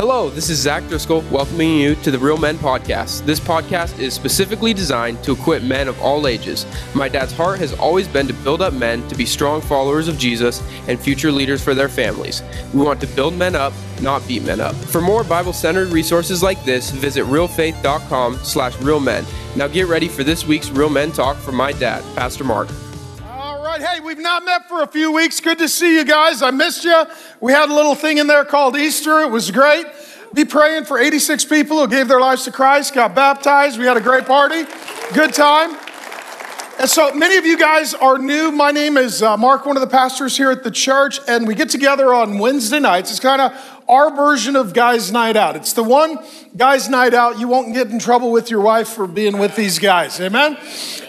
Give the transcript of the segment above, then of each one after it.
Hello, this is Zach Driscoll welcoming you to the Real Men Podcast. This podcast is specifically designed to equip men of all ages. My dad's heart has always been to build up men to be strong followers of Jesus and future leaders for their families. We want to build men up, not beat men up. For more Bible-centered resources like this, visit realfaith.com slash realmen. Now get ready for this week's Real Men Talk from my dad, Pastor Mark. Hey, we've not met for a few weeks. Good to see you guys. I missed you. We had a little thing in there called Easter. It was great. Be praying for 86 people who gave their lives to Christ, got baptized. We had a great party, good time. And so many of you guys are new. My name is uh, Mark, one of the pastors here at the church, and we get together on Wednesday nights. It's kind of our version of guys' night out. It's the one guys' night out you won't get in trouble with your wife for being with these guys. Amen?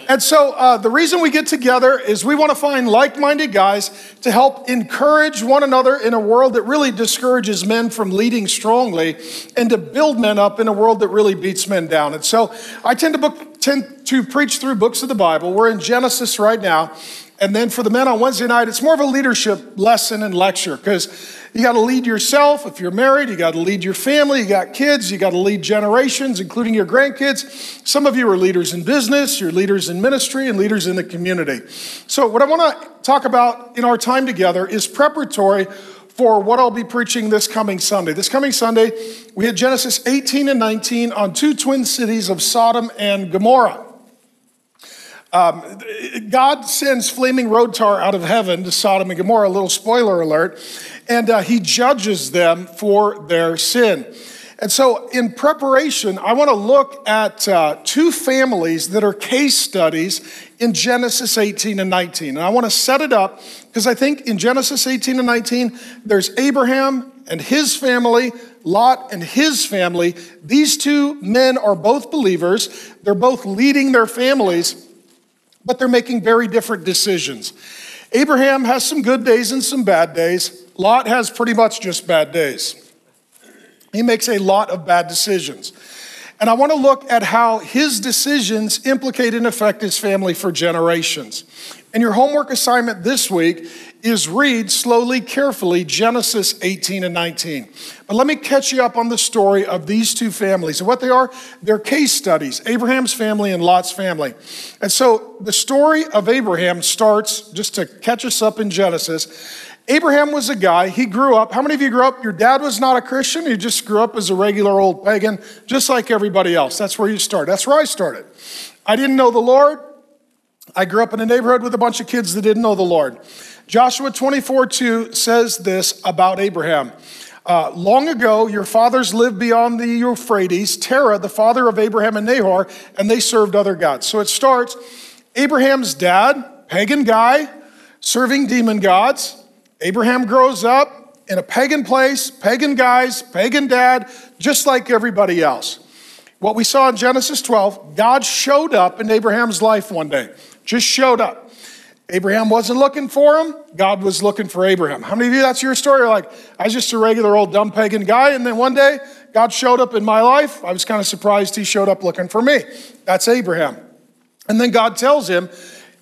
And so uh, the reason we get together is we want to find like minded guys to help encourage one another in a world that really discourages men from leading strongly and to build men up in a world that really beats men down. And so I tend to book tend to preach through books of the Bible. We're in Genesis right now. And then for the men on Wednesday night, it's more of a leadership lesson and lecture because you got to lead yourself. If you're married, you got to lead your family. You got kids, you got to lead generations, including your grandkids. Some of you are leaders in business, you're leaders in ministry, and leaders in the community. So, what I want to talk about in our time together is preparatory for what I'll be preaching this coming Sunday. This coming Sunday, we had Genesis 18 and 19 on two twin cities of Sodom and Gomorrah. Um, God sends flaming road tar out of heaven to Sodom and Gomorrah, a little spoiler alert, and uh, he judges them for their sin. And so, in preparation, I want to look at uh, two families that are case studies in Genesis 18 and 19. And I want to set it up because I think in Genesis 18 and 19, there's Abraham and his family, Lot and his family. These two men are both believers, they're both leading their families, but they're making very different decisions. Abraham has some good days and some bad days. Lot has pretty much just bad days. He makes a lot of bad decisions. And I want to look at how his decisions implicate and affect his family for generations. And your homework assignment this week is read slowly, carefully Genesis 18 and 19. But let me catch you up on the story of these two families. And what they are, they're case studies Abraham's family and Lot's family. And so the story of Abraham starts, just to catch us up in Genesis, Abraham was a guy, he grew up. How many of you grew up? Your dad was not a Christian, you just grew up as a regular old pagan, just like everybody else. That's where you start. That's where I started. I didn't know the Lord. I grew up in a neighborhood with a bunch of kids that didn't know the Lord. Joshua 24 2 says this about Abraham. Uh, long ago, your fathers lived beyond the Euphrates, Terah, the father of Abraham and Nahor, and they served other gods. So it starts Abraham's dad, pagan guy, serving demon gods. Abraham grows up in a pagan place, pagan guys, pagan dad, just like everybody else. What we saw in Genesis 12, God showed up in Abraham's life one day, just showed up. Abraham wasn't looking for him, God was looking for Abraham. How many of you, that's your story? You're like, I was just a regular old dumb pagan guy, and then one day, God showed up in my life. I was kind of surprised he showed up looking for me. That's Abraham. And then God tells him,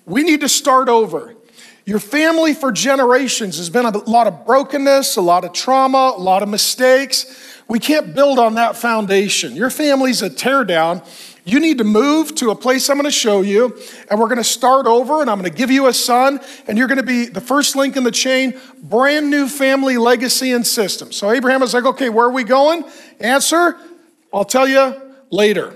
We need to start over. Your family for generations has been a lot of brokenness, a lot of trauma, a lot of mistakes. We can't build on that foundation. Your family's a teardown. You need to move to a place I'm going to show you, and we're going to start over, and I'm going to give you a son, and you're going to be the first link in the chain, brand new family legacy and system. So Abraham is like, okay, where are we going? Answer, I'll tell you later.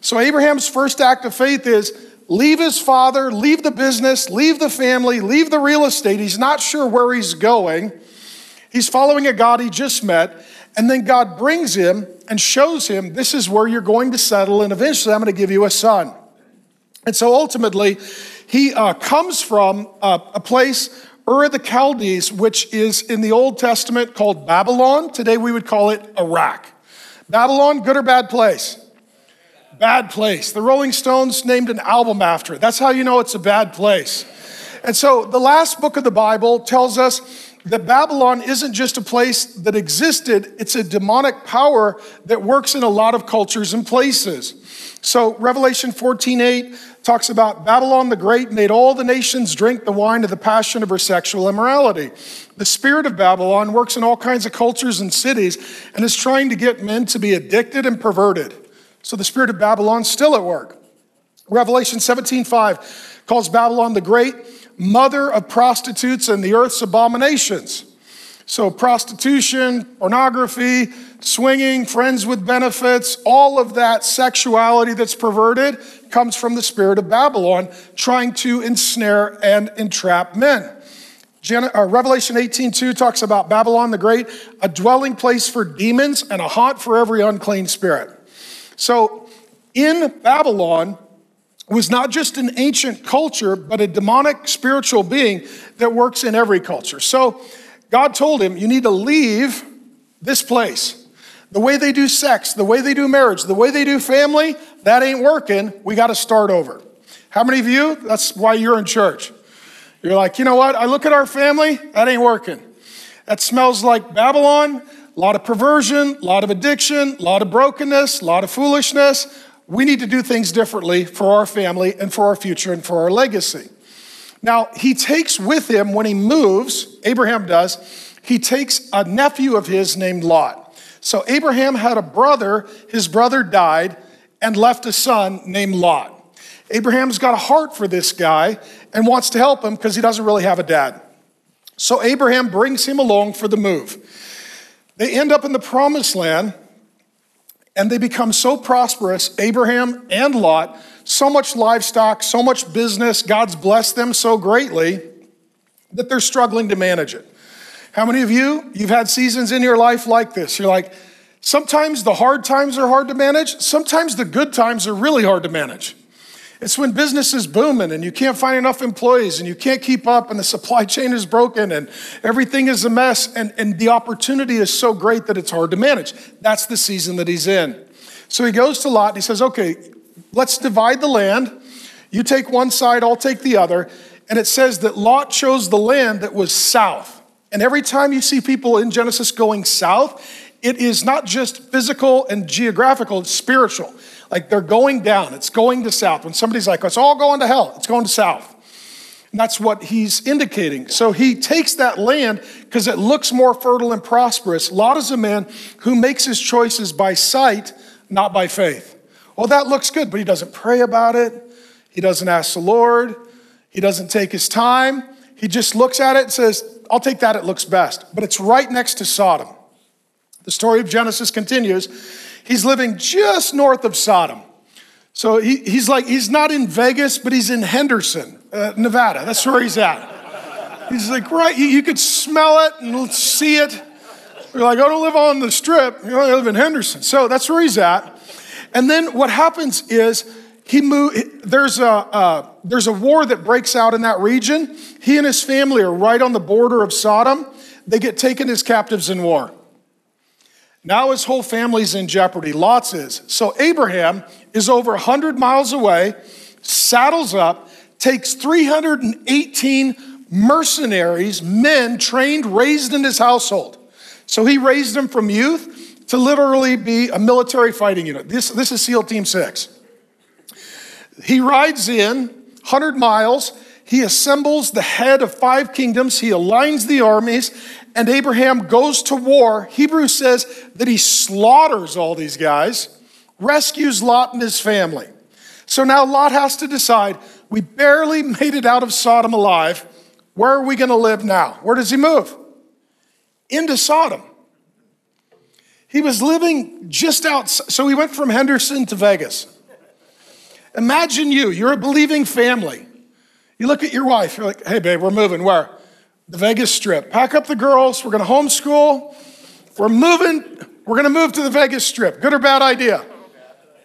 So Abraham's first act of faith is leave his father, leave the business, leave the family, leave the real estate. He's not sure where he's going. He's following a God he just met. And then God brings him and shows him this is where you're going to settle, and eventually I'm going to give you a son. And so ultimately, he uh, comes from uh, a place, Ur of the Chaldees, which is in the Old Testament called Babylon. Today we would call it Iraq. Babylon, good or bad place? Bad place. The Rolling Stones named an album after it. That's how you know it's a bad place. And so the last book of the Bible tells us that Babylon isn't just a place that existed, it's a demonic power that works in a lot of cultures and places. So Revelation 14:8 talks about Babylon the Great made all the nations drink the wine of the passion of her sexual immorality. The spirit of Babylon works in all kinds of cultures and cities and is trying to get men to be addicted and perverted. So the spirit of Babylon's still at work. Revelation 17:5 calls Babylon the Great mother of prostitutes and the earth's abominations. So, prostitution, pornography, swinging, friends with benefits, all of that sexuality that's perverted comes from the spirit of Babylon trying to ensnare and entrap men. Gen- uh, Revelation 18:2 talks about Babylon the Great, a dwelling place for demons and a haunt for every unclean spirit. So, in Babylon, was not just an ancient culture, but a demonic spiritual being that works in every culture. So God told him, You need to leave this place. The way they do sex, the way they do marriage, the way they do family, that ain't working. We got to start over. How many of you? That's why you're in church. You're like, you know what? I look at our family, that ain't working. That smells like Babylon, a lot of perversion, a lot of addiction, a lot of brokenness, a lot of foolishness we need to do things differently for our family and for our future and for our legacy. Now, he takes with him when he moves, Abraham does, he takes a nephew of his named Lot. So Abraham had a brother, his brother died, and left a son named Lot. Abraham's got a heart for this guy and wants to help him because he doesn't really have a dad. So Abraham brings him along for the move. They end up in the promised land, and they become so prosperous, Abraham and Lot, so much livestock, so much business, God's blessed them so greatly that they're struggling to manage it. How many of you, you've had seasons in your life like this? You're like, sometimes the hard times are hard to manage, sometimes the good times are really hard to manage. It's when business is booming and you can't find enough employees and you can't keep up and the supply chain is broken and everything is a mess and, and the opportunity is so great that it's hard to manage. That's the season that he's in. So he goes to Lot and he says, Okay, let's divide the land. You take one side, I'll take the other. And it says that Lot chose the land that was south. And every time you see people in Genesis going south, it is not just physical and geographical, it's spiritual. Like they're going down, it's going to south. When somebody's like, it's all going to hell, it's going to south. And that's what he's indicating. So he takes that land because it looks more fertile and prosperous. Lot is a man who makes his choices by sight, not by faith. Well, that looks good, but he doesn't pray about it. He doesn't ask the Lord. He doesn't take his time. He just looks at it and says, I'll take that, it looks best. But it's right next to Sodom. The story of Genesis continues. He's living just north of Sodom. So he, he's like, he's not in Vegas, but he's in Henderson, uh, Nevada. That's where he's at. He's like, right, you, you could smell it and see it. You're like, I don't live on the strip. You know, I live in Henderson. So that's where he's at. And then what happens is he move, there's a, uh, there's a war that breaks out in that region. He and his family are right on the border of Sodom. They get taken as captives in war. Now his whole family's in jeopardy. Lot's is. So Abraham is over 100 miles away, saddles up, takes 318 mercenaries, men trained, raised in his household. So he raised them from youth to literally be a military fighting unit. This, this is SEAL Team 6. He rides in 100 miles. He assembles the head of five kingdoms. He aligns the armies and Abraham goes to war, Hebrews says that he slaughters all these guys, rescues Lot and his family. So now Lot has to decide we barely made it out of Sodom alive. Where are we going to live now? Where does he move? Into Sodom. He was living just out, so he went from Henderson to Vegas. Imagine you, you're a believing family. You look at your wife, you're like, hey, babe, we're moving. Where? the Vegas Strip. Pack up the girls. We're going to homeschool. We're moving. We're going to move to the Vegas Strip. Good or bad idea?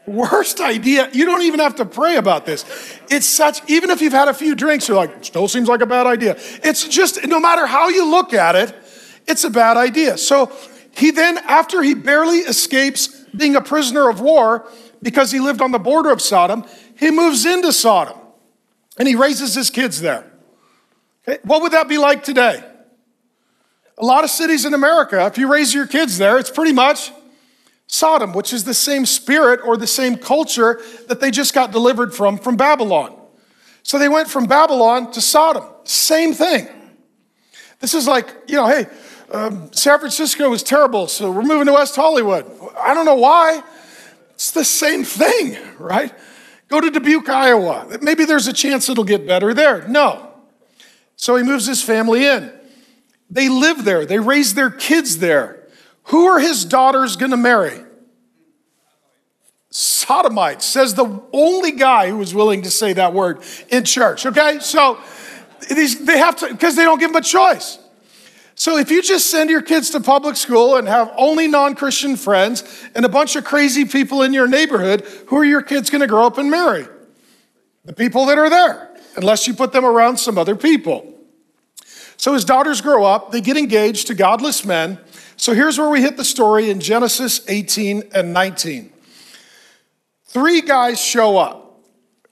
Worst idea. You don't even have to pray about this. It's such, even if you've had a few drinks, you're like, still seems like a bad idea. It's just, no matter how you look at it, it's a bad idea. So he then, after he barely escapes being a prisoner of war because he lived on the border of Sodom, he moves into Sodom and he raises his kids there. What would that be like today? A lot of cities in America, if you raise your kids there, it's pretty much Sodom, which is the same spirit or the same culture that they just got delivered from from Babylon. So they went from Babylon to Sodom. Same thing. This is like, you know, hey, um, San Francisco was terrible, so we're moving to West Hollywood. I don't know why. It's the same thing, right? Go to Dubuque, Iowa. Maybe there's a chance it'll get better there. No. So he moves his family in. They live there, they raise their kids there. Who are his daughters going to marry? Sodomites, says the only guy who was willing to say that word in church, okay? So these, they have to, because they don't give them a choice. So if you just send your kids to public school and have only non Christian friends and a bunch of crazy people in your neighborhood, who are your kids going to grow up and marry? The people that are there, unless you put them around some other people. So his daughters grow up, they get engaged to godless men. So here's where we hit the story in Genesis 18 and 19. Three guys show up.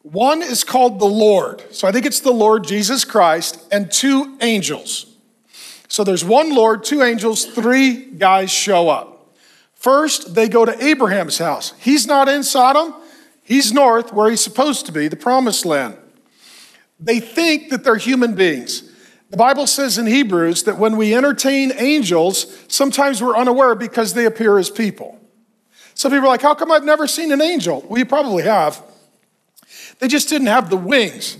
One is called the Lord. So I think it's the Lord Jesus Christ, and two angels. So there's one Lord, two angels, three guys show up. First, they go to Abraham's house. He's not in Sodom, he's north where he's supposed to be, the promised land. They think that they're human beings. The Bible says in Hebrews that when we entertain angels, sometimes we're unaware because they appear as people. Some people are like, How come I've never seen an angel? Well, you probably have. They just didn't have the wings.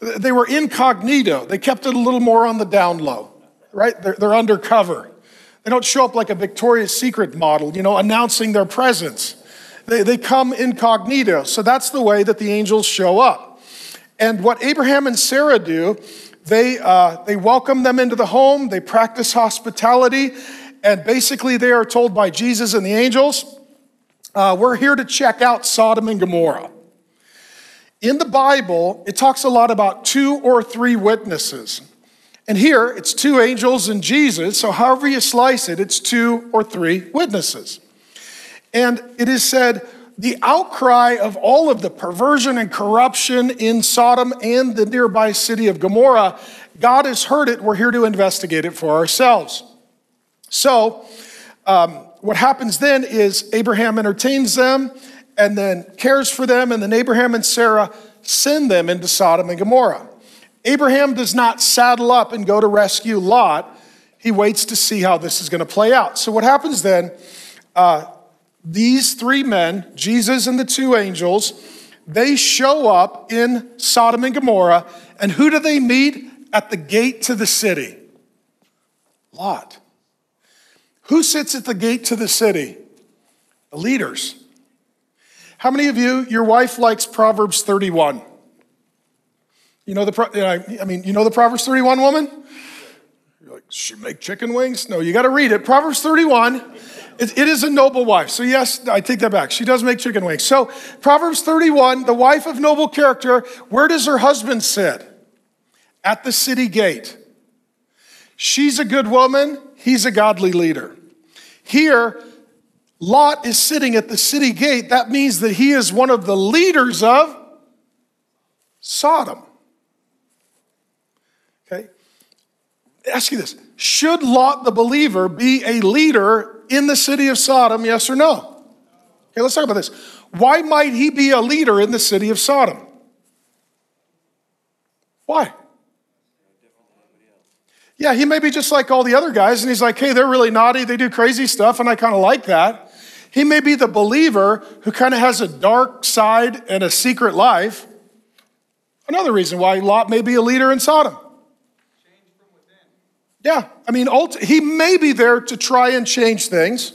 They were incognito. They kept it a little more on the down low right? They're, they're undercover. They don't show up like a Victoria's Secret model, you know, announcing their presence. They, they come incognito. So that's the way that the angels show up. And what Abraham and Sarah do, they, uh, they welcome them into the home, they practice hospitality, and basically they are told by Jesus and the angels, uh, we're here to check out Sodom and Gomorrah. In the Bible, it talks a lot about two or three witnesses. And here it's two angels and Jesus, so however you slice it, it's two or three witnesses. And it is said, the outcry of all of the perversion and corruption in Sodom and the nearby city of Gomorrah, God has heard it. We're here to investigate it for ourselves. So, um, what happens then is Abraham entertains them and then cares for them, and then Abraham and Sarah send them into Sodom and Gomorrah. Abraham does not saddle up and go to rescue Lot. He waits to see how this is going to play out. So, what happens then? Uh, these three men, Jesus and the two angels, they show up in Sodom and Gomorrah. And who do they meet at the gate to the city? Lot. Who sits at the gate to the city? The leaders. How many of you, your wife likes Proverbs 31? You know the, I mean, you know the Proverbs 31 woman? You're like, she make chicken wings? No, you got to read it. Proverbs 31, it, it is a noble wife. So yes, I take that back. She does make chicken wings. So Proverbs 31, the wife of noble character, where does her husband sit? At the city gate. She's a good woman. He's a godly leader. Here, Lot is sitting at the city gate. That means that he is one of the leaders of Sodom. Ask you this Should Lot the believer be a leader in the city of Sodom, yes or no? Okay, let's talk about this. Why might he be a leader in the city of Sodom? Why? Yeah, he may be just like all the other guys, and he's like, hey, they're really naughty, they do crazy stuff, and I kind of like that. He may be the believer who kind of has a dark side and a secret life. Another reason why Lot may be a leader in Sodom. Yeah, I mean, he may be there to try and change things.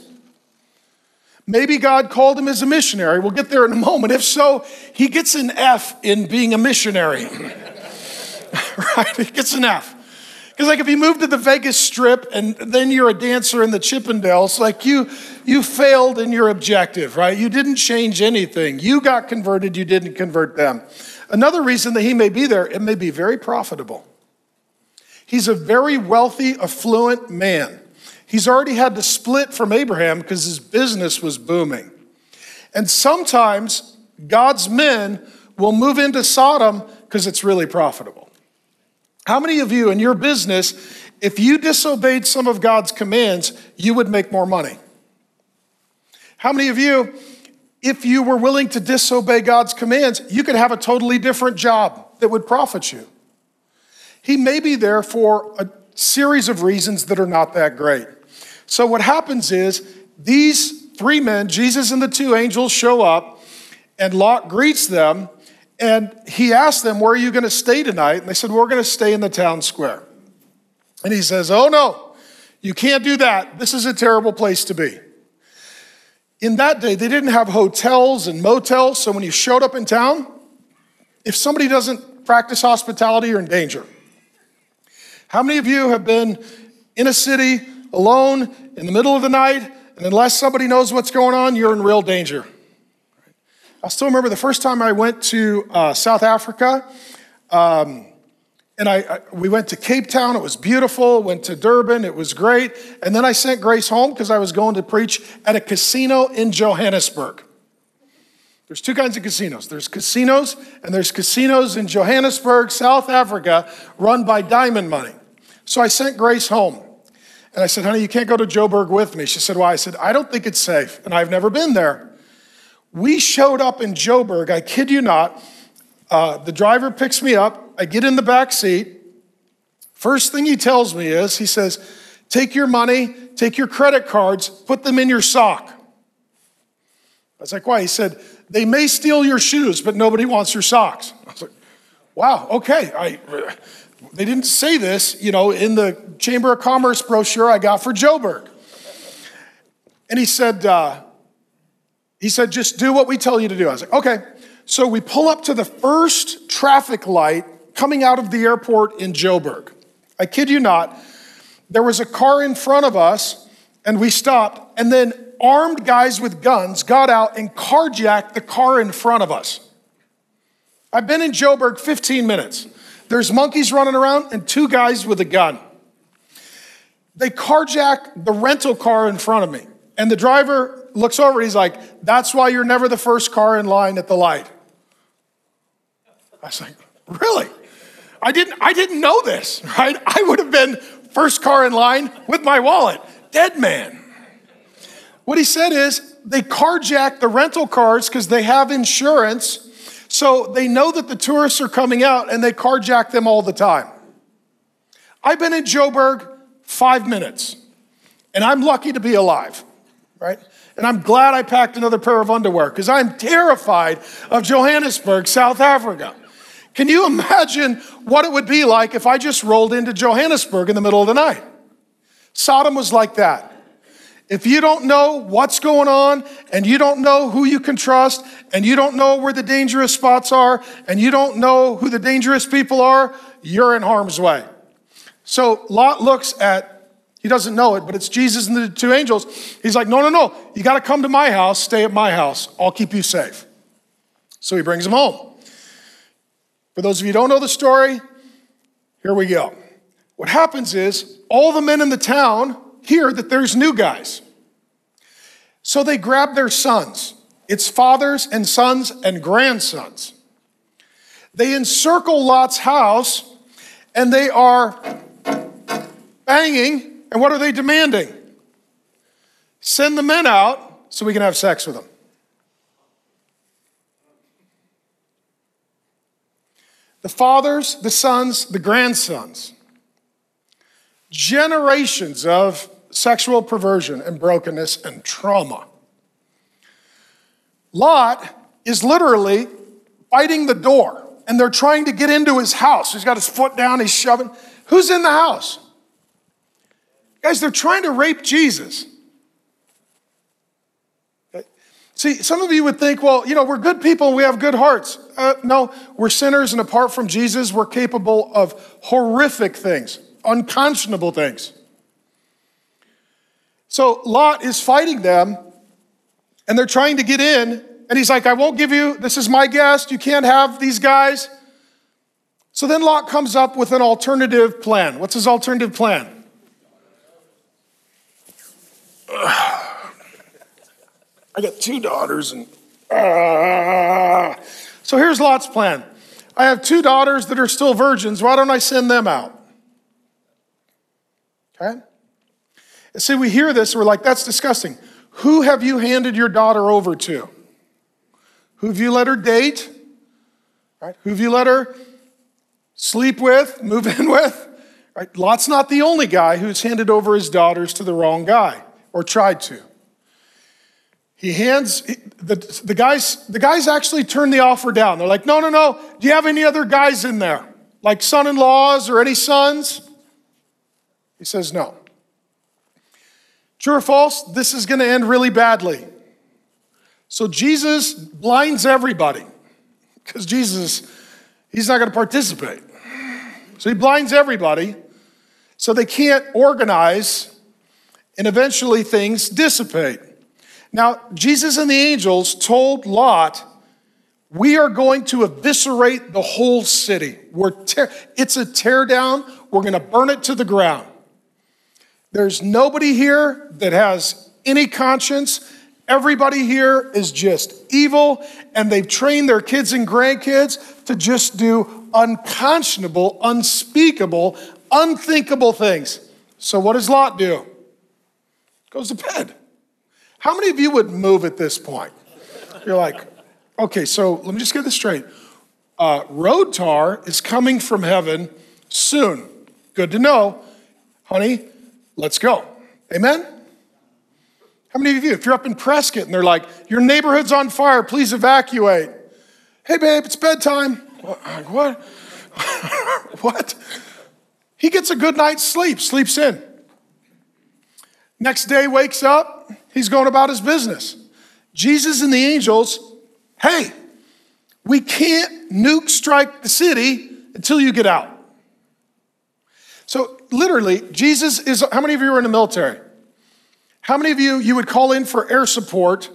Maybe God called him as a missionary. We'll get there in a moment. If so, he gets an F in being a missionary. right? He gets an F. Because like if you move to the Vegas Strip and then you're a dancer in the Chippendales, like you you failed in your objective, right? You didn't change anything. You got converted, you didn't convert them. Another reason that he may be there, it may be very profitable. He's a very wealthy, affluent man. He's already had to split from Abraham because his business was booming. And sometimes God's men will move into Sodom because it's really profitable. How many of you in your business, if you disobeyed some of God's commands, you would make more money. How many of you, if you were willing to disobey God's commands, you could have a totally different job that would profit you? He may be there for a series of reasons that are not that great. So, what happens is these three men, Jesus and the two angels, show up, and Lot greets them, and he asks them, Where are you going to stay tonight? And they said, We're going to stay in the town square. And he says, Oh, no, you can't do that. This is a terrible place to be. In that day, they didn't have hotels and motels, so when you showed up in town, if somebody doesn't practice hospitality, you're in danger. How many of you have been in a city alone in the middle of the night, and unless somebody knows what's going on, you're in real danger? I still remember the first time I went to uh, South Africa. Um, and I, I, we went to Cape Town. It was beautiful. Went to Durban. It was great. And then I sent Grace home because I was going to preach at a casino in Johannesburg. There's two kinds of casinos. There's casinos, and there's casinos in Johannesburg, South Africa, run by diamond money. So I sent Grace home. And I said, honey, you can't go to Joburg with me. She said, why? I said, I don't think it's safe, and I've never been there. We showed up in Joburg, I kid you not. Uh, the driver picks me up. I get in the back seat. First thing he tells me is, he says, take your money, take your credit cards, put them in your sock. I was like, why? He said, they may steal your shoes, but nobody wants your socks. I was like, wow, okay. I, they didn't say this, you know, in the Chamber of Commerce brochure I got for Joburg. And he said, uh, he said, just do what we tell you to do. I was like, okay. So we pull up to the first traffic light coming out of the airport in Joburg. I kid you not, there was a car in front of us and we stopped, and then armed guys with guns got out and carjacked the car in front of us. I've been in Joburg 15 minutes. There's monkeys running around and two guys with a gun. They carjack the rental car in front of me. And the driver looks over, he's like, That's why you're never the first car in line at the light. I was like, Really? I didn't, I didn't know this, right? I would have been first car in line with my wallet. Dead man. What he said is they carjack the rental cars because they have insurance so they know that the tourists are coming out and they carjack them all the time. I've been in Joburg five minutes and I'm lucky to be alive, right? And I'm glad I packed another pair of underwear because I'm terrified of Johannesburg, South Africa. Can you imagine what it would be like if I just rolled into Johannesburg in the middle of the night? Sodom was like that. If you don't know what's going on and you don't know who you can trust and you don't know where the dangerous spots are and you don't know who the dangerous people are, you're in harm's way. So Lot looks at, he doesn't know it, but it's Jesus and the two angels. He's like, no, no, no, you got to come to my house, stay at my house. I'll keep you safe. So he brings him home. For those of you who don't know the story, here we go. What happens is all the men in the town hear that there's new guys. So they grab their sons. It's fathers and sons and grandsons. They encircle Lot's house and they are banging. And what are they demanding? Send the men out so we can have sex with them. The fathers, the sons, the grandsons generations of sexual perversion and brokenness and trauma. Lot is literally fighting the door and they're trying to get into his house. He's got his foot down, he's shoving. Who's in the house? Guys, they're trying to rape Jesus. See, some of you would think, well, you know, we're good people and we have good hearts. Uh, no, we're sinners, and apart from Jesus, we're capable of horrific things unconscionable things. So Lot is fighting them, and they're trying to get in. And he's like, I won't give you, this is my guest. You can't have these guys. So then Lot comes up with an alternative plan. What's his alternative plan? I got two daughters, and uh, so here's Lot's plan. I have two daughters that are still virgins. Why don't I send them out? And see, we hear this, we're like, that's disgusting. Who have you handed your daughter over to? Who have you let her date? Right? Who have you let her sleep with, move in with? Right? Lot's not the only guy who's handed over his daughters to the wrong guy or tried to. He hands the, the guys, the guys actually turn the offer down. They're like, no, no, no. Do you have any other guys in there? Like son in laws or any sons? He says, no. True or false? This is going to end really badly. So Jesus blinds everybody because Jesus, he's not going to participate. So he blinds everybody so they can't organize and eventually things dissipate. Now, Jesus and the angels told Lot, We are going to eviscerate the whole city. We're te- it's a teardown. We're going to burn it to the ground. There's nobody here that has any conscience. Everybody here is just evil, and they've trained their kids and grandkids to just do unconscionable, unspeakable, unthinkable things. So, what does Lot do? Goes to bed. How many of you would move at this point? You're like, okay, so let me just get this straight. Uh, road tar is coming from heaven soon. Good to know. Honey, let's go. Amen? How many of you, if you're up in Prescott and they're like, your neighborhood's on fire, please evacuate. Hey, babe, it's bedtime. What? what? He gets a good night's sleep, sleeps in. Next day, wakes up, he's going about his business. Jesus and the angels, hey, we can't nuke strike the city until you get out. So, literally, Jesus is, how many of you are in the military? How many of you, you would call in for air support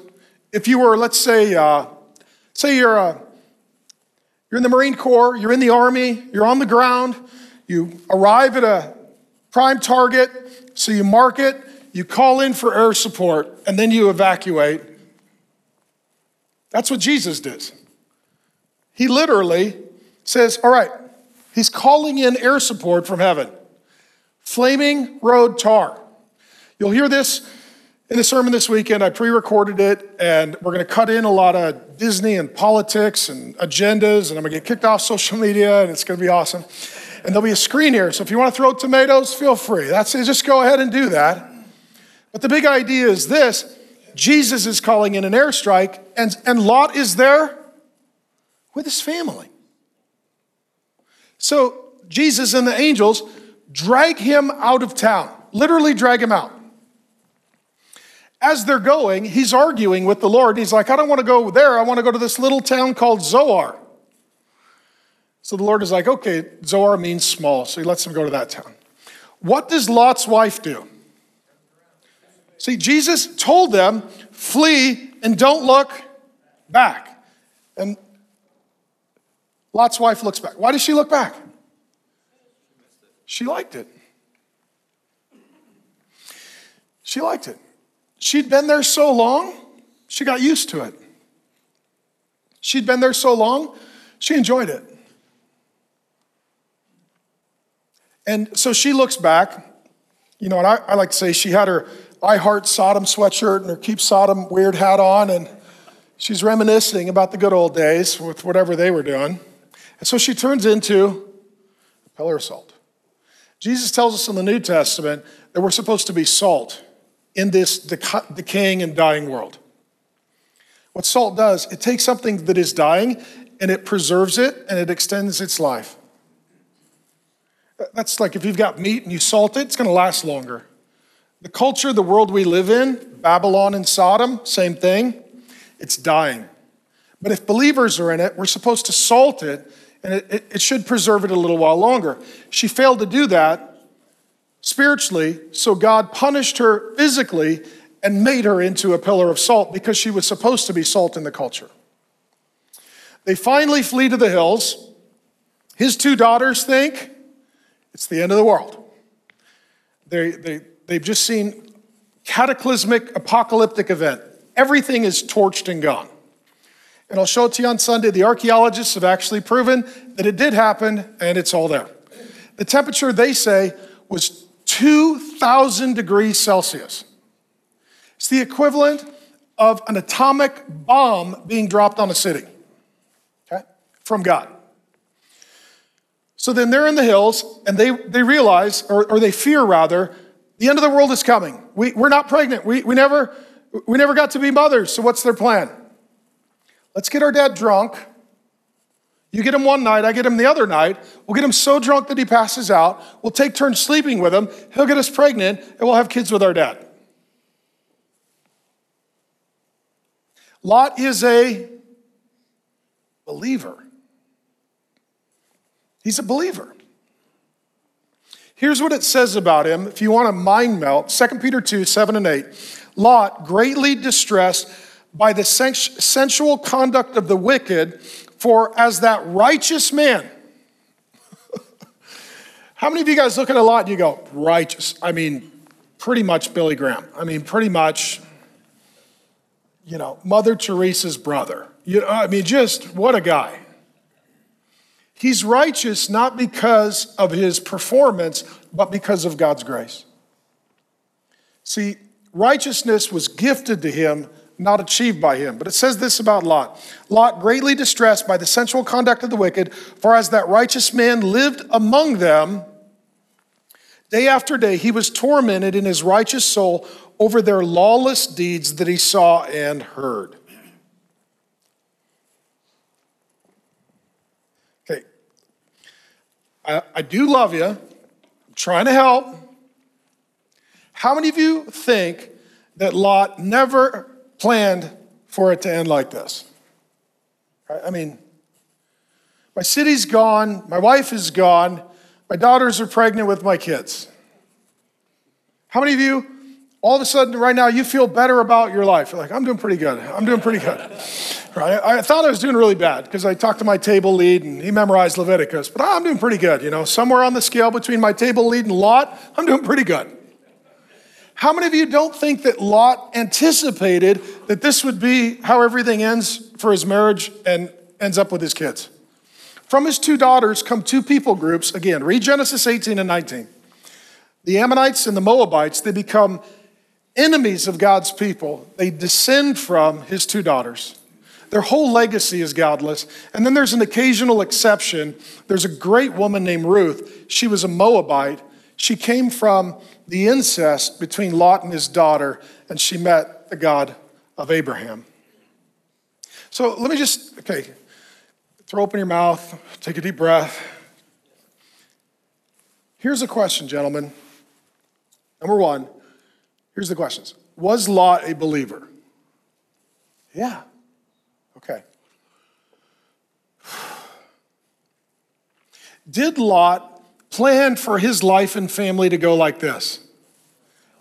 if you were, let's say, uh, say you're, uh, you're in the Marine Corps, you're in the Army, you're on the ground, you arrive at a prime target, so you mark it, you call in for air support, and then you evacuate. That's what Jesus does. He literally says, All right, he's calling in air support from heaven. Flaming road tar. You'll hear this in the sermon this weekend. I pre recorded it, and we're going to cut in a lot of Disney and politics and agendas, and I'm going to get kicked off social media, and it's going to be awesome. And there'll be a screen here, so if you want to throw tomatoes, feel free. That's just go ahead and do that. But the big idea is this Jesus is calling in an airstrike, and, and Lot is there with his family. So Jesus and the angels drag him out of town, literally drag him out. As they're going, he's arguing with the Lord. He's like, I don't want to go there. I want to go to this little town called Zoar. So the Lord is like, okay, Zoar means small. So he lets him go to that town. What does Lot's wife do? See, Jesus told them, flee and don't look back. And Lot's wife looks back. Why does she look back? She liked it. She liked it. She'd been there so long, she got used to it. She'd been there so long, she enjoyed it. And so she looks back, you know, and I, I like to say she had her I Heart Sodom sweatshirt and her Keep Sodom weird hat on, and she's reminiscing about the good old days with whatever they were doing. And so she turns into a pillar of salt. Jesus tells us in the New Testament that we're supposed to be salt in this decaying and dying world. What salt does, it takes something that is dying and it preserves it and it extends its life. That's like if you've got meat and you salt it, it's going to last longer. The culture, the world we live in, Babylon and Sodom, same thing, it's dying. But if believers are in it, we're supposed to salt it, and it, it, should preserve it a little while longer. She failed to do that spiritually, so God punished her physically and made her into a pillar of salt because she was supposed to be salt in the culture. They finally flee to the hills. His two daughters think it's the end of the world. They, they, they've just seen cataclysmic apocalyptic event. Everything is torched and gone. And I'll show it to you on Sunday. The archaeologists have actually proven that it did happen and it's all there. The temperature, they say, was 2,000 degrees Celsius. It's the equivalent of an atomic bomb being dropped on a city, okay, from God. So then they're in the hills and they, they realize, or, or they fear rather, the end of the world is coming. We, we're not pregnant. We, we, never, we never got to be mothers. So what's their plan? Let's get our dad drunk. You get him one night, I get him the other night. We'll get him so drunk that he passes out. We'll take turns sleeping with him. He'll get us pregnant, and we'll have kids with our dad. Lot is a believer. He's a believer. Here's what it says about him. If you want a mind melt, 2 Peter 2 7 and 8. Lot, greatly distressed by the sensual conduct of the wicked, for as that righteous man, how many of you guys look at a lot and you go, righteous? I mean, pretty much Billy Graham. I mean, pretty much, you know, Mother Teresa's brother. You know, I mean, just what a guy. He's righteous not because of his performance, but because of God's grace. See, righteousness was gifted to him not achieved by him. But it says this about Lot Lot, greatly distressed by the sensual conduct of the wicked, for as that righteous man lived among them, day after day he was tormented in his righteous soul over their lawless deeds that he saw and heard. Okay, I, I do love you, I'm trying to help. How many of you think that Lot never planned for it to end like this. I mean, my city's gone, my wife is gone, my daughters are pregnant with my kids. How many of you, all of a sudden, right now, you feel better about your life? You're like, I'm doing pretty good. I'm doing pretty good. Right? I thought I was doing really bad because I talked to my table lead and he memorized Leviticus, but ah, I'm doing pretty good. You know, somewhere on the scale between my table lead and Lot, I'm doing pretty good. How many of you don't think that Lot anticipated that this would be how everything ends for his marriage and ends up with his kids? From his two daughters come two people groups. Again, read Genesis 18 and 19. The Ammonites and the Moabites, they become enemies of God's people. They descend from his two daughters. Their whole legacy is godless. And then there's an occasional exception. There's a great woman named Ruth. She was a Moabite. She came from the incest between Lot and his daughter, and she met the God of Abraham. So let me just, okay, throw open your mouth, take a deep breath. Here's a question, gentlemen. Number one, here's the questions Was Lot a believer? Yeah. Okay. Did Lot planned for his life and family to go like this?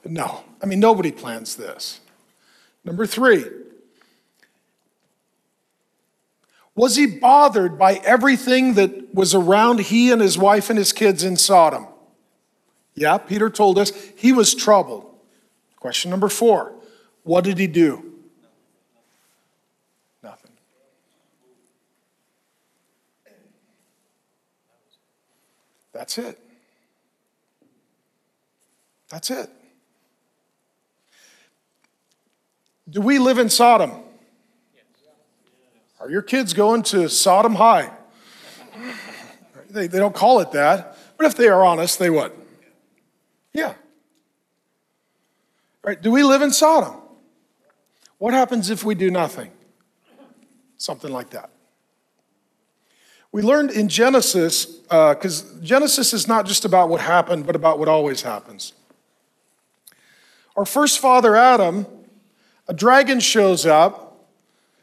No. I mean, nobody plans this. Number three, was he bothered by everything that was around he and his wife and his kids in Sodom? Yeah, Peter told us he was troubled. Question number four what did he do? That's it. That's it. Do we live in Sodom? Are your kids going to Sodom High? They, they don't call it that, but if they are honest, they would. Yeah. Right? Do we live in Sodom? What happens if we do nothing? Something like that. We learned in Genesis, because uh, Genesis is not just about what happened, but about what always happens. Our first father, Adam, a dragon shows up,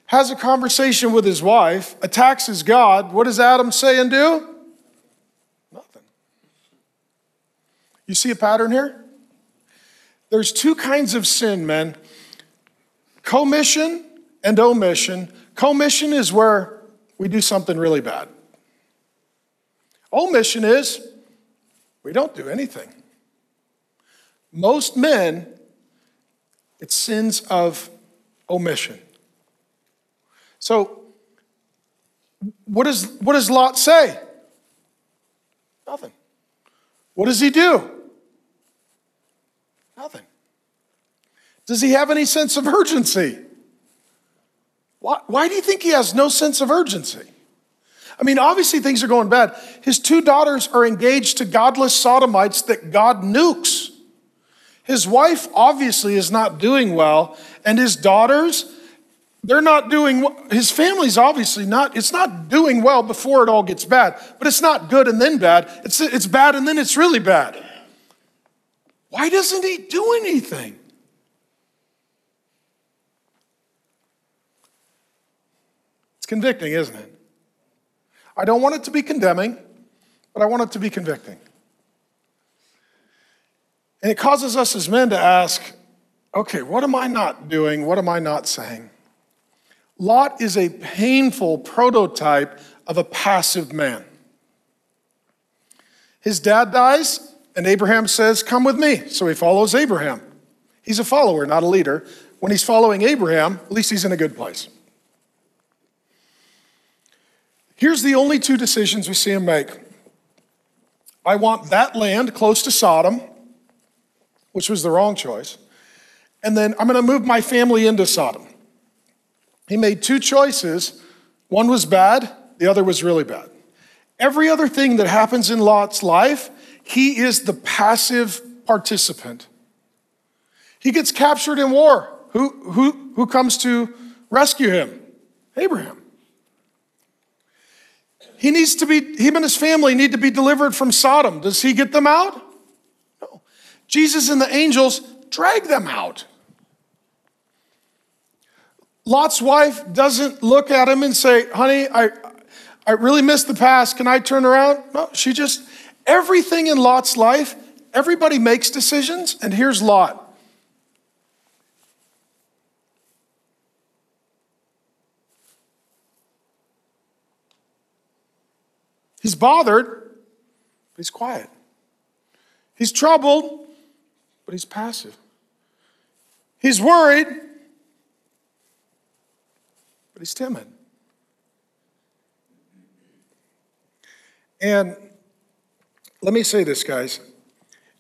has a conversation with his wife, attacks his God. What does Adam say and do? Nothing. You see a pattern here? There's two kinds of sin, men commission and omission. Commission is where we do something really bad. Omission is we don't do anything. Most men, it's sins of omission. So, what does, what does Lot say? Nothing. What does he do? Nothing. Does he have any sense of urgency? Why, why do you think he has no sense of urgency? I mean, obviously things are going bad. His two daughters are engaged to godless sodomites that God nukes. His wife obviously is not doing well, and his daughters, they're not doing his family's obviously not it's not doing well before it all gets bad but it's not good and then bad it's, it's bad and then it's really bad why doesn't he do anything it's convicting isn't it i don't want it to be condemning but i want it to be convicting and it causes us as men to ask okay what am i not doing what am i not saying Lot is a painful prototype of a passive man. His dad dies, and Abraham says, Come with me. So he follows Abraham. He's a follower, not a leader. When he's following Abraham, at least he's in a good place. Here's the only two decisions we see him make I want that land close to Sodom, which was the wrong choice, and then I'm going to move my family into Sodom. He made two choices. One was bad, the other was really bad. Every other thing that happens in Lot's life, he is the passive participant. He gets captured in war. Who, who, who comes to rescue him? Abraham. He needs to be, him and his family need to be delivered from Sodom. Does he get them out? No. Jesus and the angels drag them out. Lot's wife doesn't look at him and say, honey, I, I really miss the past. Can I turn around? No, she just, everything in Lot's life, everybody makes decisions, and here's Lot. He's bothered, but he's quiet. He's troubled, but he's passive. He's worried, but he's timid. And let me say this, guys.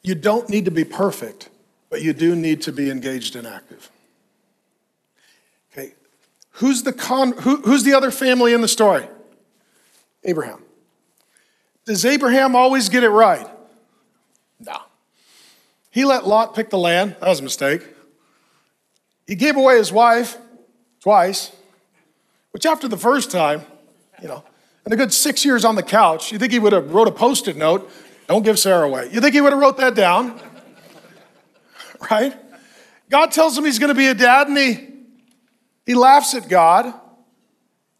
You don't need to be perfect, but you do need to be engaged and active. Okay, who's the con? Who, who's the other family in the story? Abraham. Does Abraham always get it right? No. He let Lot pick the land. That was a mistake. He gave away his wife twice. Which, after the first time, you know, and a good six years on the couch, you think he would have wrote a post it note, don't give Sarah away. You think he would have wrote that down? right? God tells him he's going to be a dad and he, he laughs at God.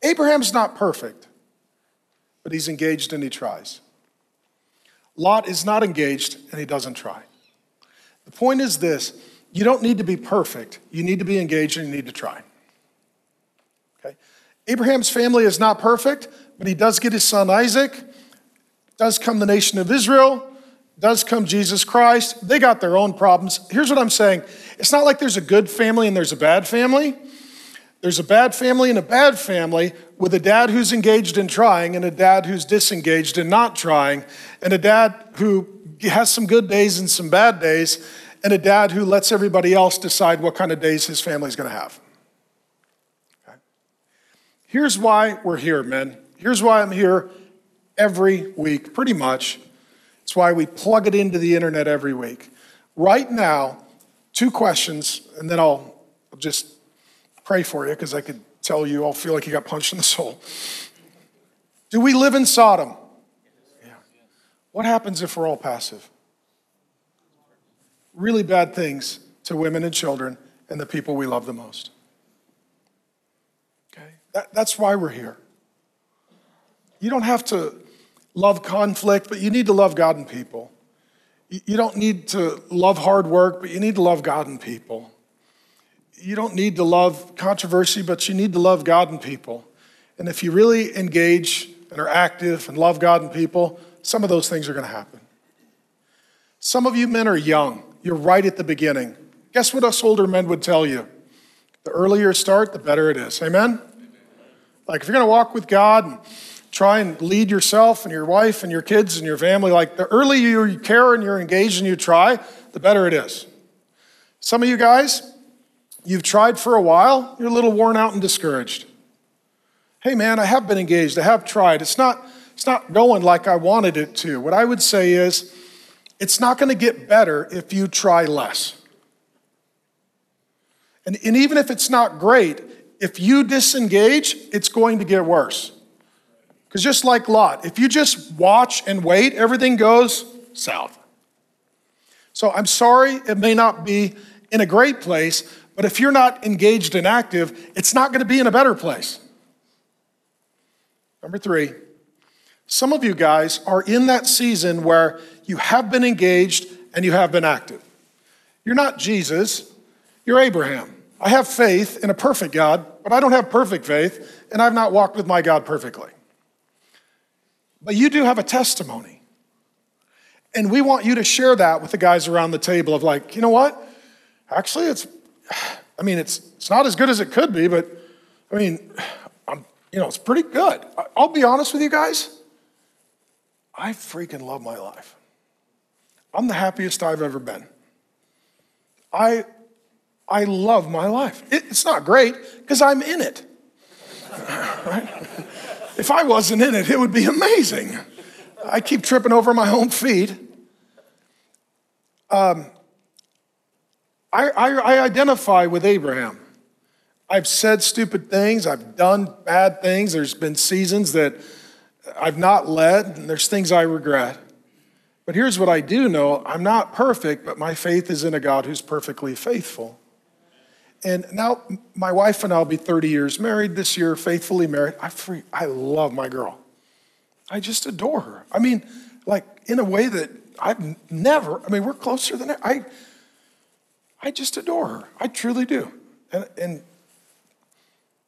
Abraham's not perfect, but he's engaged and he tries. Lot is not engaged and he doesn't try. The point is this you don't need to be perfect, you need to be engaged and you need to try. Okay? Abraham's family is not perfect, but he does get his son Isaac, does come the nation of Israel, does come Jesus Christ. They got their own problems. Here's what I'm saying it's not like there's a good family and there's a bad family. There's a bad family and a bad family with a dad who's engaged in trying and a dad who's disengaged in not trying, and a dad who has some good days and some bad days, and a dad who lets everybody else decide what kind of days his family's gonna have. Okay. Here's why we're here, men. Here's why I'm here every week, pretty much. It's why we plug it into the internet every week. Right now, two questions, and then I'll just pray for you because I could tell you I'll feel like you got punched in the soul. Do we live in Sodom? Yeah. What happens if we're all passive? Really bad things to women and children and the people we love the most. That, that's why we're here. You don't have to love conflict, but you need to love God and people. You don't need to love hard work, but you need to love God and people. You don't need to love controversy, but you need to love God and people. And if you really engage and are active and love God and people, some of those things are going to happen. Some of you men are young. You're right at the beginning. Guess what us older men would tell you? The earlier you start, the better it is. Amen? Like, if you're going to walk with God and try and lead yourself and your wife and your kids and your family, like, the earlier you care and you're engaged and you try, the better it is. Some of you guys, you've tried for a while, you're a little worn out and discouraged. Hey man, I have been engaged, I have tried. It's not, it's not going like I wanted it to. What I would say is, it's not going to get better if you try less. And, and even if it's not great, if you disengage, it's going to get worse. Because just like Lot, if you just watch and wait, everything goes south. So I'm sorry, it may not be in a great place, but if you're not engaged and active, it's not going to be in a better place. Number three, some of you guys are in that season where you have been engaged and you have been active. You're not Jesus, you're Abraham. I have faith in a perfect God, but I don't have perfect faith, and I've not walked with my God perfectly. But you do have a testimony. And we want you to share that with the guys around the table of like, you know what? Actually, it's, I mean, it's, it's not as good as it could be, but I mean, I'm, you know, it's pretty good. I'll be honest with you guys. I freaking love my life. I'm the happiest I've ever been. I, I love my life. It, it's not great because I'm in it. right? If I wasn't in it, it would be amazing. I keep tripping over my own feet. Um, I, I, I identify with Abraham. I've said stupid things, I've done bad things. There's been seasons that I've not led, and there's things I regret. But here's what I do know I'm not perfect, but my faith is in a God who's perfectly faithful. And now my wife and I'll be 30 years married this year, faithfully married. I free, I love my girl. I just adore her. I mean, like in a way that I've never, I mean, we're closer than I I just adore her. I truly do. And and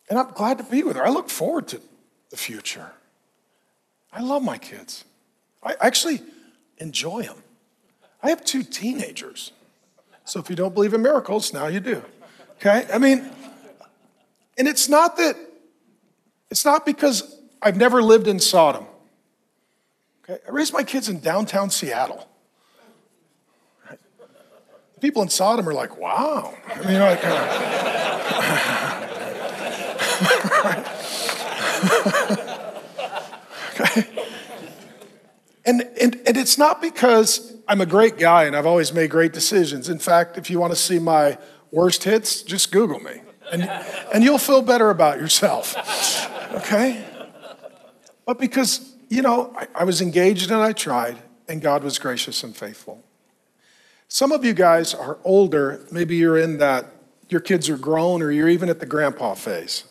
and I'm glad to be with her. I look forward to the future. I love my kids. I actually enjoy them. I have two teenagers. So if you don't believe in miracles, now you do. Okay? I mean, and it's not that, it's not because I've never lived in Sodom. Okay? I raised my kids in downtown Seattle. People in Sodom are like, wow. I mean, like, uh? And, and, and it's not because I'm a great guy and I've always made great decisions. In fact, if you want to see my worst hits, just Google me and, and you'll feel better about yourself. Okay? But because, you know, I, I was engaged and I tried, and God was gracious and faithful. Some of you guys are older, maybe you're in that, your kids are grown, or you're even at the grandpa phase.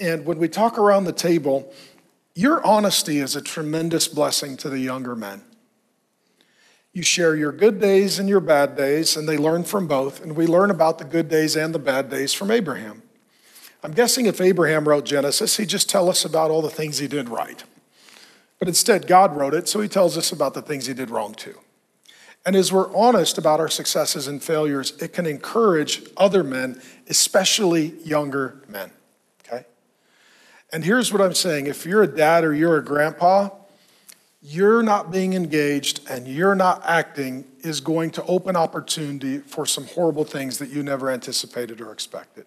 And when we talk around the table, your honesty is a tremendous blessing to the younger men. You share your good days and your bad days, and they learn from both. And we learn about the good days and the bad days from Abraham. I'm guessing if Abraham wrote Genesis, he'd just tell us about all the things he did right. But instead, God wrote it, so he tells us about the things he did wrong too. And as we're honest about our successes and failures, it can encourage other men, especially younger men. Okay? And here's what I'm saying if you're a dad or you're a grandpa, you're not being engaged and you're not acting is going to open opportunity for some horrible things that you never anticipated or expected.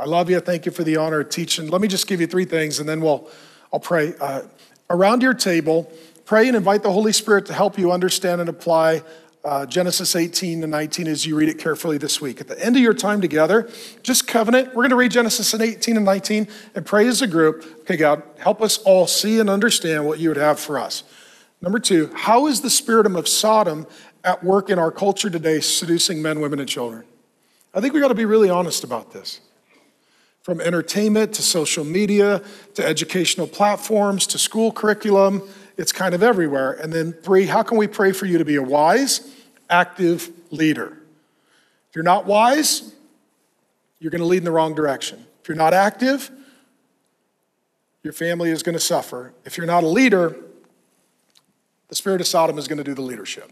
I love you. Thank you for the honor of teaching. Let me just give you three things and then we'll I'll pray. Uh, around your table, pray and invite the Holy Spirit to help you understand and apply uh, Genesis 18 to 19 as you read it carefully this week. At the end of your time together, just covenant. We're going to read Genesis 18 and 19 and pray as a group. Okay, God, help us all see and understand what you would have for us. Number two, how is the spirit of Sodom at work in our culture today, seducing men, women, and children? I think we got to be really honest about this. From entertainment to social media to educational platforms to school curriculum, it's kind of everywhere. And then three, how can we pray for you to be a wise, active leader. If you're not wise, you're going to lead in the wrong direction. If you're not active, your family is going to suffer. If you're not a leader, the spirit of Sodom is going to do the leadership.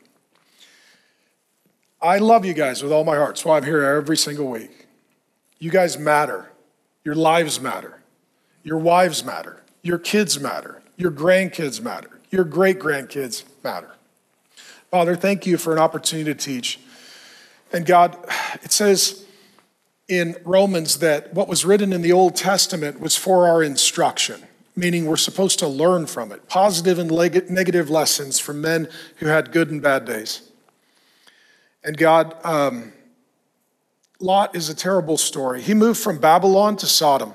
I love you guys with all my heart. That's why I'm here every single week. You guys matter. Your lives matter. Your wives matter. Your kids matter. Your grandkids matter. Your great grandkids matter. Father, thank you for an opportunity to teach. And God, it says in Romans that what was written in the Old Testament was for our instruction, meaning we're supposed to learn from it, positive and negative lessons from men who had good and bad days. And God, um, Lot is a terrible story. He moved from Babylon to Sodom.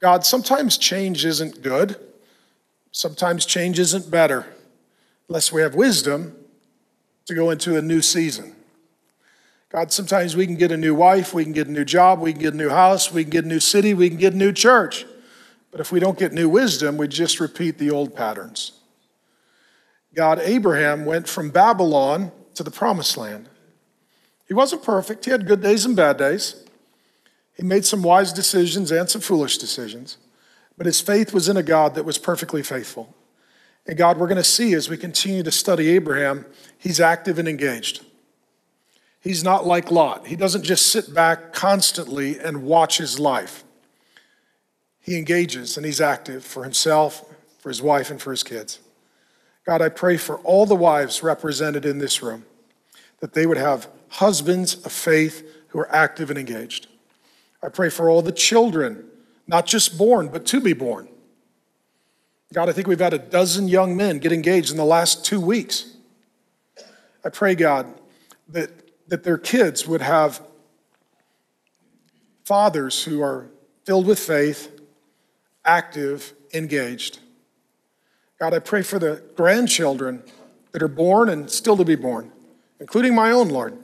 God, sometimes change isn't good, sometimes change isn't better, unless we have wisdom to go into a new season. God, sometimes we can get a new wife, we can get a new job, we can get a new house, we can get a new city, we can get a new church. But if we don't get new wisdom, we just repeat the old patterns. God, Abraham went from Babylon to the promised land. He wasn't perfect, he had good days and bad days. He made some wise decisions and some foolish decisions, but his faith was in a God that was perfectly faithful. And God, we're going to see as we continue to study Abraham, he's active and engaged. He's not like Lot. He doesn't just sit back constantly and watch his life. He engages and he's active for himself, for his wife, and for his kids. God, I pray for all the wives represented in this room that they would have husbands of faith who are active and engaged. I pray for all the children, not just born, but to be born. God, I think we've had a dozen young men get engaged in the last two weeks. I pray, God, that that their kids would have fathers who are filled with faith, active, engaged. God, I pray for the grandchildren that are born and still to be born, including my own, Lord,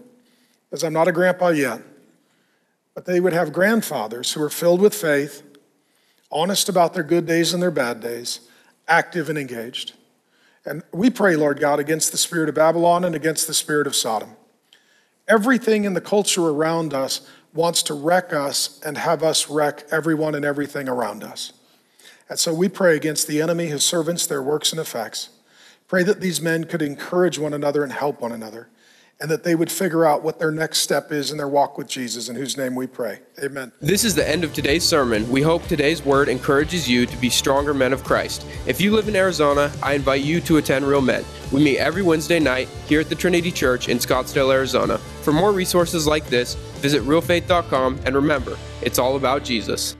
as I'm not a grandpa yet. But they would have grandfathers who are filled with faith, honest about their good days and their bad days, active and engaged. And we pray, Lord God, against the spirit of Babylon and against the spirit of Sodom. Everything in the culture around us wants to wreck us and have us wreck everyone and everything around us. And so we pray against the enemy, his servants, their works and effects. Pray that these men could encourage one another and help one another and that they would figure out what their next step is in their walk with Jesus, in whose name we pray. Amen. This is the end of today's sermon. We hope today's word encourages you to be stronger men of Christ. If you live in Arizona, I invite you to attend Real Men. We meet every Wednesday night here at the Trinity Church in Scottsdale, Arizona. For more resources like this, visit realfaith.com and remember, it's all about Jesus.